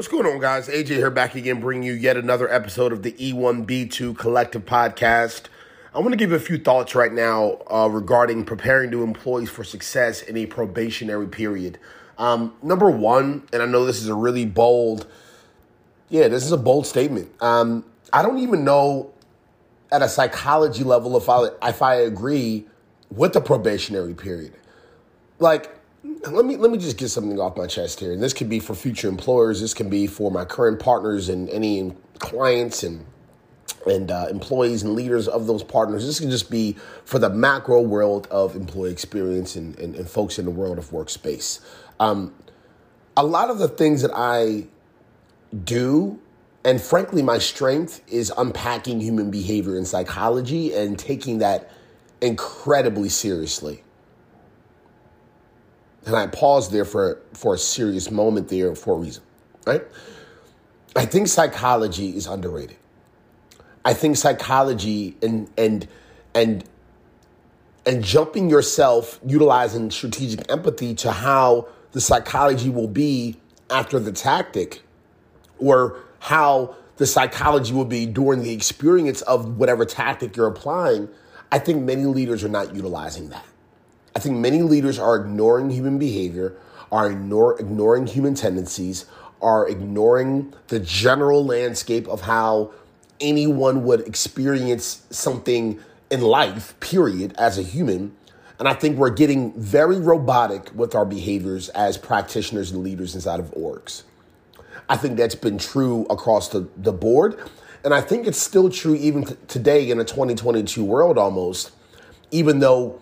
What's going on, guys? AJ here back again, bringing you yet another episode of the E1B2 Collective Podcast. I want to give a few thoughts right now uh, regarding preparing new employees for success in a probationary period. Um, number one, and I know this is a really bold, yeah, this is a bold statement. Um, I don't even know at a psychology level if I if I agree with the probationary period. Like, let me let me just get something off my chest here, and this could be for future employers. This can be for my current partners and any clients and and uh, employees and leaders of those partners. This can just be for the macro world of employee experience and, and, and folks in the world of workspace. Um, a lot of the things that I do, and frankly, my strength is unpacking human behavior and psychology and taking that incredibly seriously. And I paused there for, for a serious moment there for a reason, right? I think psychology is underrated. I think psychology and and and and jumping yourself utilizing strategic empathy to how the psychology will be after the tactic or how the psychology will be during the experience of whatever tactic you're applying, I think many leaders are not utilizing that. I think many leaders are ignoring human behavior, are ignore, ignoring human tendencies, are ignoring the general landscape of how anyone would experience something in life, period, as a human. And I think we're getting very robotic with our behaviors as practitioners and leaders inside of orgs. I think that's been true across the, the board. And I think it's still true even t- today in a 2022 world almost, even though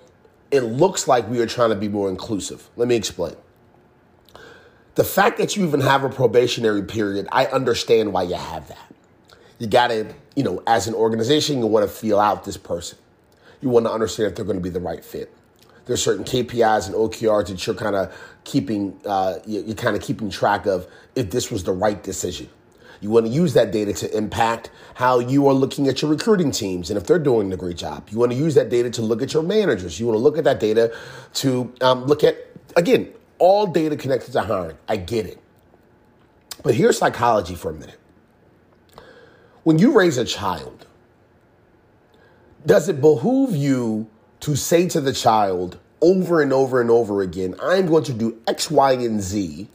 it looks like we are trying to be more inclusive. Let me explain. The fact that you even have a probationary period, I understand why you have that. You got to, you know, as an organization, you want to feel out this person. You want to understand if they're going to be the right fit. There's certain KPIs and OKRs that you're kind of keeping, uh, you're kind of keeping track of if this was the right decision. You want to use that data to impact how you are looking at your recruiting teams and if they're doing a great job. You want to use that data to look at your managers. You want to look at that data to um, look at, again, all data connected to hiring. I get it. But here's psychology for a minute. When you raise a child, does it behoove you to say to the child over and over and over again, I'm going to do X, Y, and Z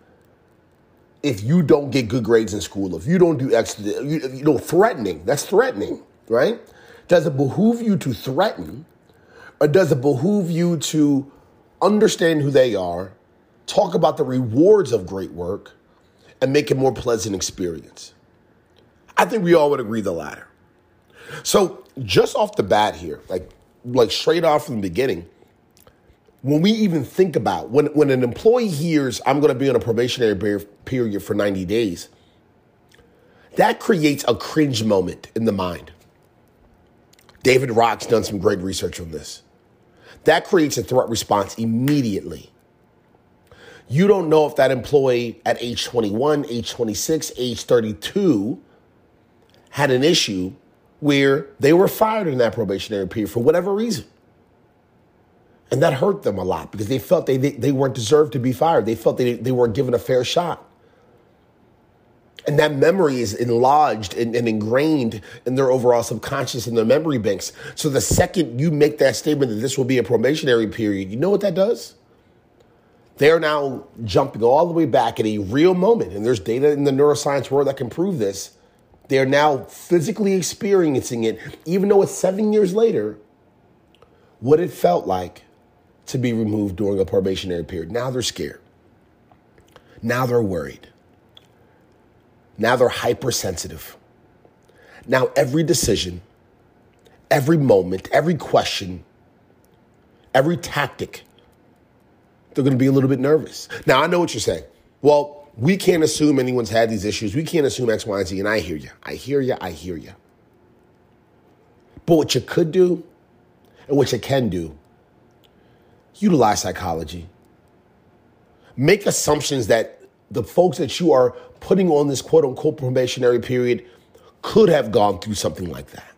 if you don't get good grades in school, if you don't do X, you, you know, threatening, that's threatening, right? Does it behoove you to threaten or does it behoove you to understand who they are, talk about the rewards of great work, and make it more pleasant experience? I think we all would agree the latter. So just off the bat here, like like straight off from the beginning, when we even think about when, when an employee hears i'm going to be on a probationary period for 90 days that creates a cringe moment in the mind. David rock's done some great research on this. That creates a threat response immediately. You don't know if that employee at age 21 age 26 age 32 had an issue where they were fired in that probationary period for whatever reason and that hurt them a lot because they felt they, they, they weren't deserved to be fired. They felt they, they weren't given a fair shot. And that memory is enlarged and, and, ingrained in their overall subconscious in their memory banks. So the second you make that statement that this will be a probationary period, you know what that does? They're now jumping all the way back at a real moment. And there's data in the neuroscience world that can prove this. They're now physically experiencing it, even though it's seven years later, what it felt like to be removed during a probationary period. Now they're scared. Now they're worried. Now they're hypersensitive. Now every decision, every moment, every question, every tactic, they're going to be a little bit nervous. Now I know what you're saying. Well, we can't assume anyone's had these issues. We can't assume X, Y, and Z. And I hear you. I hear you. I hear you. But what you could do and what you can do utilize psychology. Make assumptions that the folks that you are putting on this quote unquote probationary period could have gone through something like that.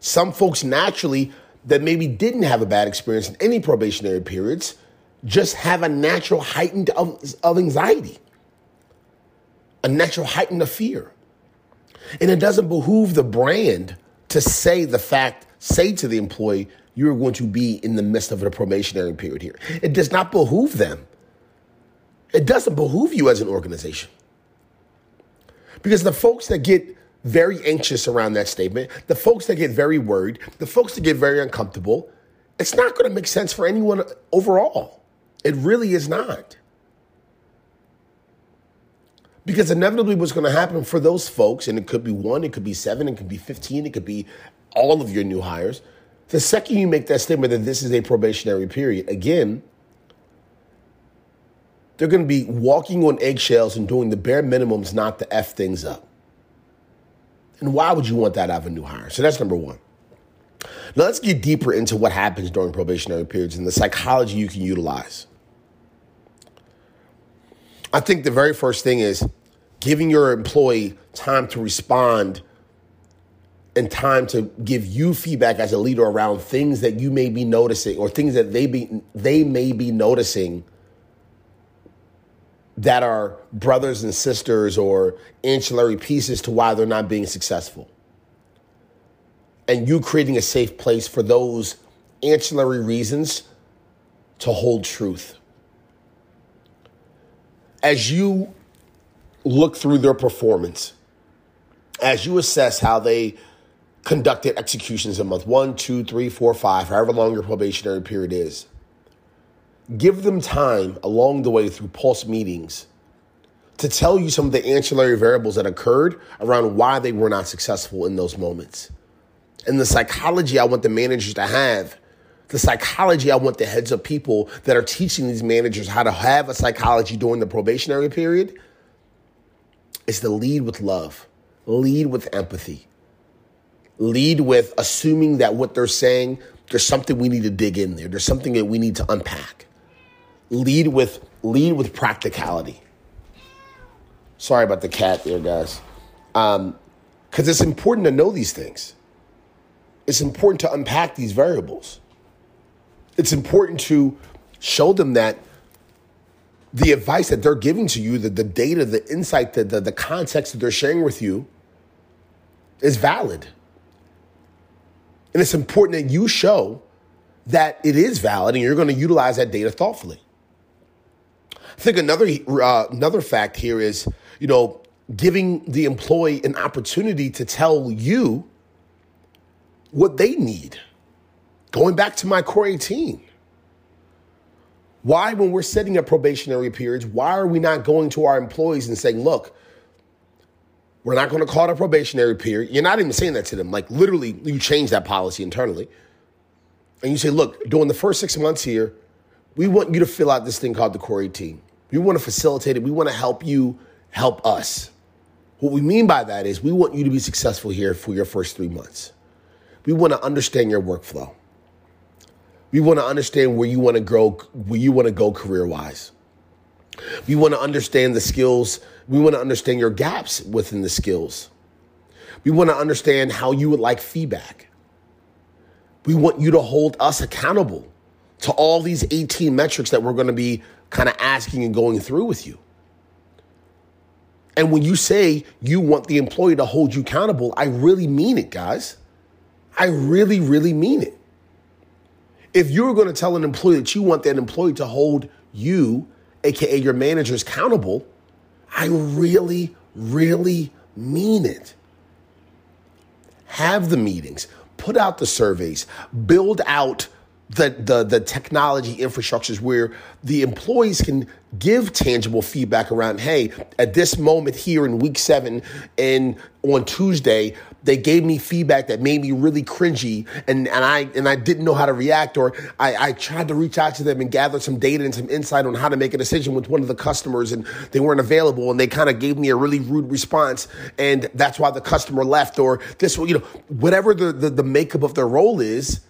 Some folks naturally that maybe didn't have a bad experience in any probationary periods just have a natural heightened of, of anxiety. a natural heightened of fear. And it doesn't behoove the brand to say the fact, say to the employee, you're going to be in the midst of a probationary period here. It does not behoove them. It doesn't behoove you as an organization. Because the folks that get very anxious around that statement, the folks that get very worried, the folks that get very uncomfortable, it's not going to make sense for anyone overall. It really is not. Because inevitably, what's going to happen for those folks, and it could be one, it could be seven, it could be 15, it could be all of your new hires. The second you make that statement that this is a probationary period, again, they're going to be walking on eggshells and doing the bare minimums not to F things up. And why would you want that out of a new hire? So that's number one. Now let's get deeper into what happens during probationary periods and the psychology you can utilize. I think the very first thing is giving your employee time to respond and time to give you feedback as a leader around things that you may be noticing or things that they be they may be noticing that are brothers and sisters or ancillary pieces to why they're not being successful. And you creating a safe place for those ancillary reasons to hold truth as you look through their performance, as you assess how they conducted executions in month one, two, three, four, five, however long your probationary period is, give them time along the way through pulse meetings to tell you some of the ancillary variables that occurred around why they were not successful in those moments. And the psychology I want the managers to have the psychology I want the heads of people that are teaching these managers how to have a psychology during the probationary period is to lead with love, lead with empathy, lead with assuming that what they're saying, there's something we need to dig in there. There's something that we need to unpack. Lead with lead with practicality. Sorry about the cat there, guys. Um, because it's important to know these things. It's important to unpack these variables it's important to show them that the advice that they're giving to you, the, the data, the insight, the, the, the context that they're sharing with you is valid. And it's important that you show that it is valid and you're going to utilize that data thoughtfully. I think another uh, another fact here is, you know, giving the employee an opportunity to tell you what they need. Going back to my core 18. Why, when we're setting up probationary periods, why are we not going to our employees and saying, look, we're not going to call it a probationary period? You're not even saying that to them. Like, literally, you change that policy internally. And you say, look, during the first six months here, we want you to fill out this thing called the core 18. We want to facilitate it. We want to help you help us. What we mean by that is we want you to be successful here for your first three months. We want to understand your workflow. We want to understand where you want to grow, where you want to go career wise. We want to understand the skills. We want to understand your gaps within the skills. We want to understand how you would like feedback. We want you to hold us accountable to all these 18 metrics that we're going to be kind of asking and going through with you. And when you say you want the employee to hold you accountable, I really mean it, guys. I really, really mean it. If you're going to tell an employee that you want that employee to hold you, aka your managers, accountable, I really, really mean it. Have the meetings, put out the surveys, build out the, the, the technology infrastructures where the employees can give tangible feedback around, hey, at this moment here in week seven and on Tuesday, they gave me feedback that made me really cringy and, and I and I didn't know how to react or I, I tried to reach out to them and gather some data and some insight on how to make a decision with one of the customers and they weren't available and they kind of gave me a really rude response and that's why the customer left or this you know whatever the, the, the makeup of their role is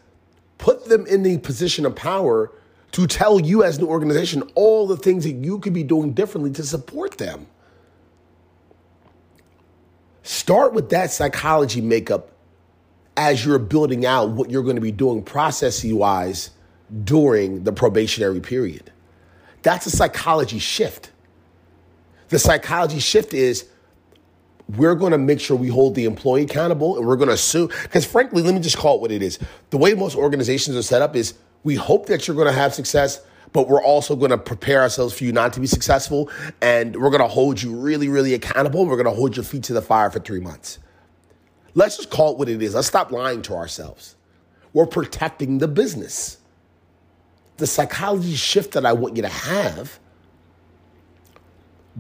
put them in the position of power to tell you as an organization all the things that you could be doing differently to support them. Start with that psychology makeup as you're building out what you're going to be doing processing wise during the probationary period. That's a psychology shift. The psychology shift is we're going to make sure we hold the employee accountable and we're going to sue. Because frankly, let me just call it what it is. The way most organizations are set up is we hope that you're going to have success, but we're also going to prepare ourselves for you not to be successful. And we're going to hold you really, really accountable. We're going to hold your feet to the fire for three months. Let's just call it what it is. Let's stop lying to ourselves. We're protecting the business. The psychology shift that I want you to have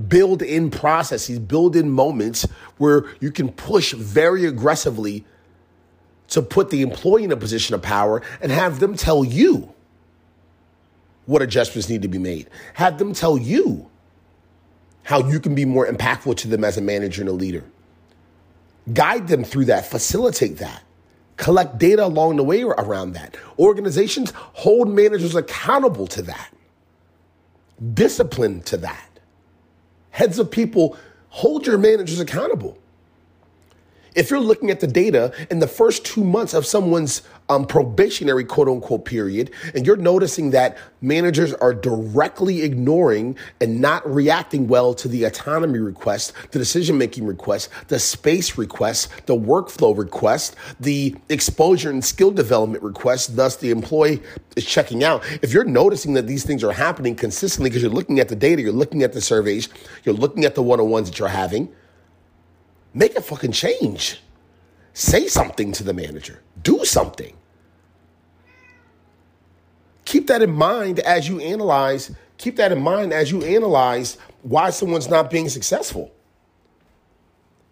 build in processes, build in moments where you can push very aggressively to put the employee in a position of power and have them tell you what adjustments need to be made. Have them tell you how you can be more impactful to them as a manager and a leader. Guide them through that, facilitate that. Collect data along the way around that. Organizations hold managers accountable to that. Discipline to that heads of people, hold your managers accountable. If you're looking at the data in the first two months of someone's um, probationary quote unquote period, and you're noticing that managers are directly ignoring and not reacting well to the autonomy request, the decision making request, the space request, the workflow request, the exposure and skill development request, thus the employee is checking out. If you're noticing that these things are happening consistently because you're looking at the data, you're looking at the surveys, you're looking at the one on ones that you're having Make a fucking change. Say something to the manager. Do something. Keep that in mind as you analyze, keep that in mind as you analyze why someone's not being successful.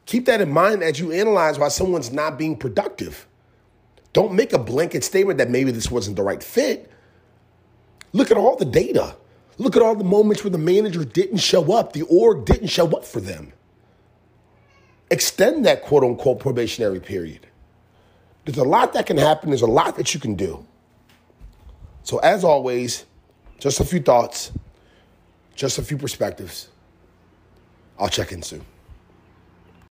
Keep that in mind as you analyze why someone's not being productive. Don't make a blanket statement that maybe this wasn't the right fit. Look at all the data. Look at all the moments where the manager didn't show up, the org didn't show up for them extend that quote unquote probationary period. There's a lot that can happen, there's a lot that you can do. So, as always, just a few thoughts, just a few perspectives. I'll check in soon.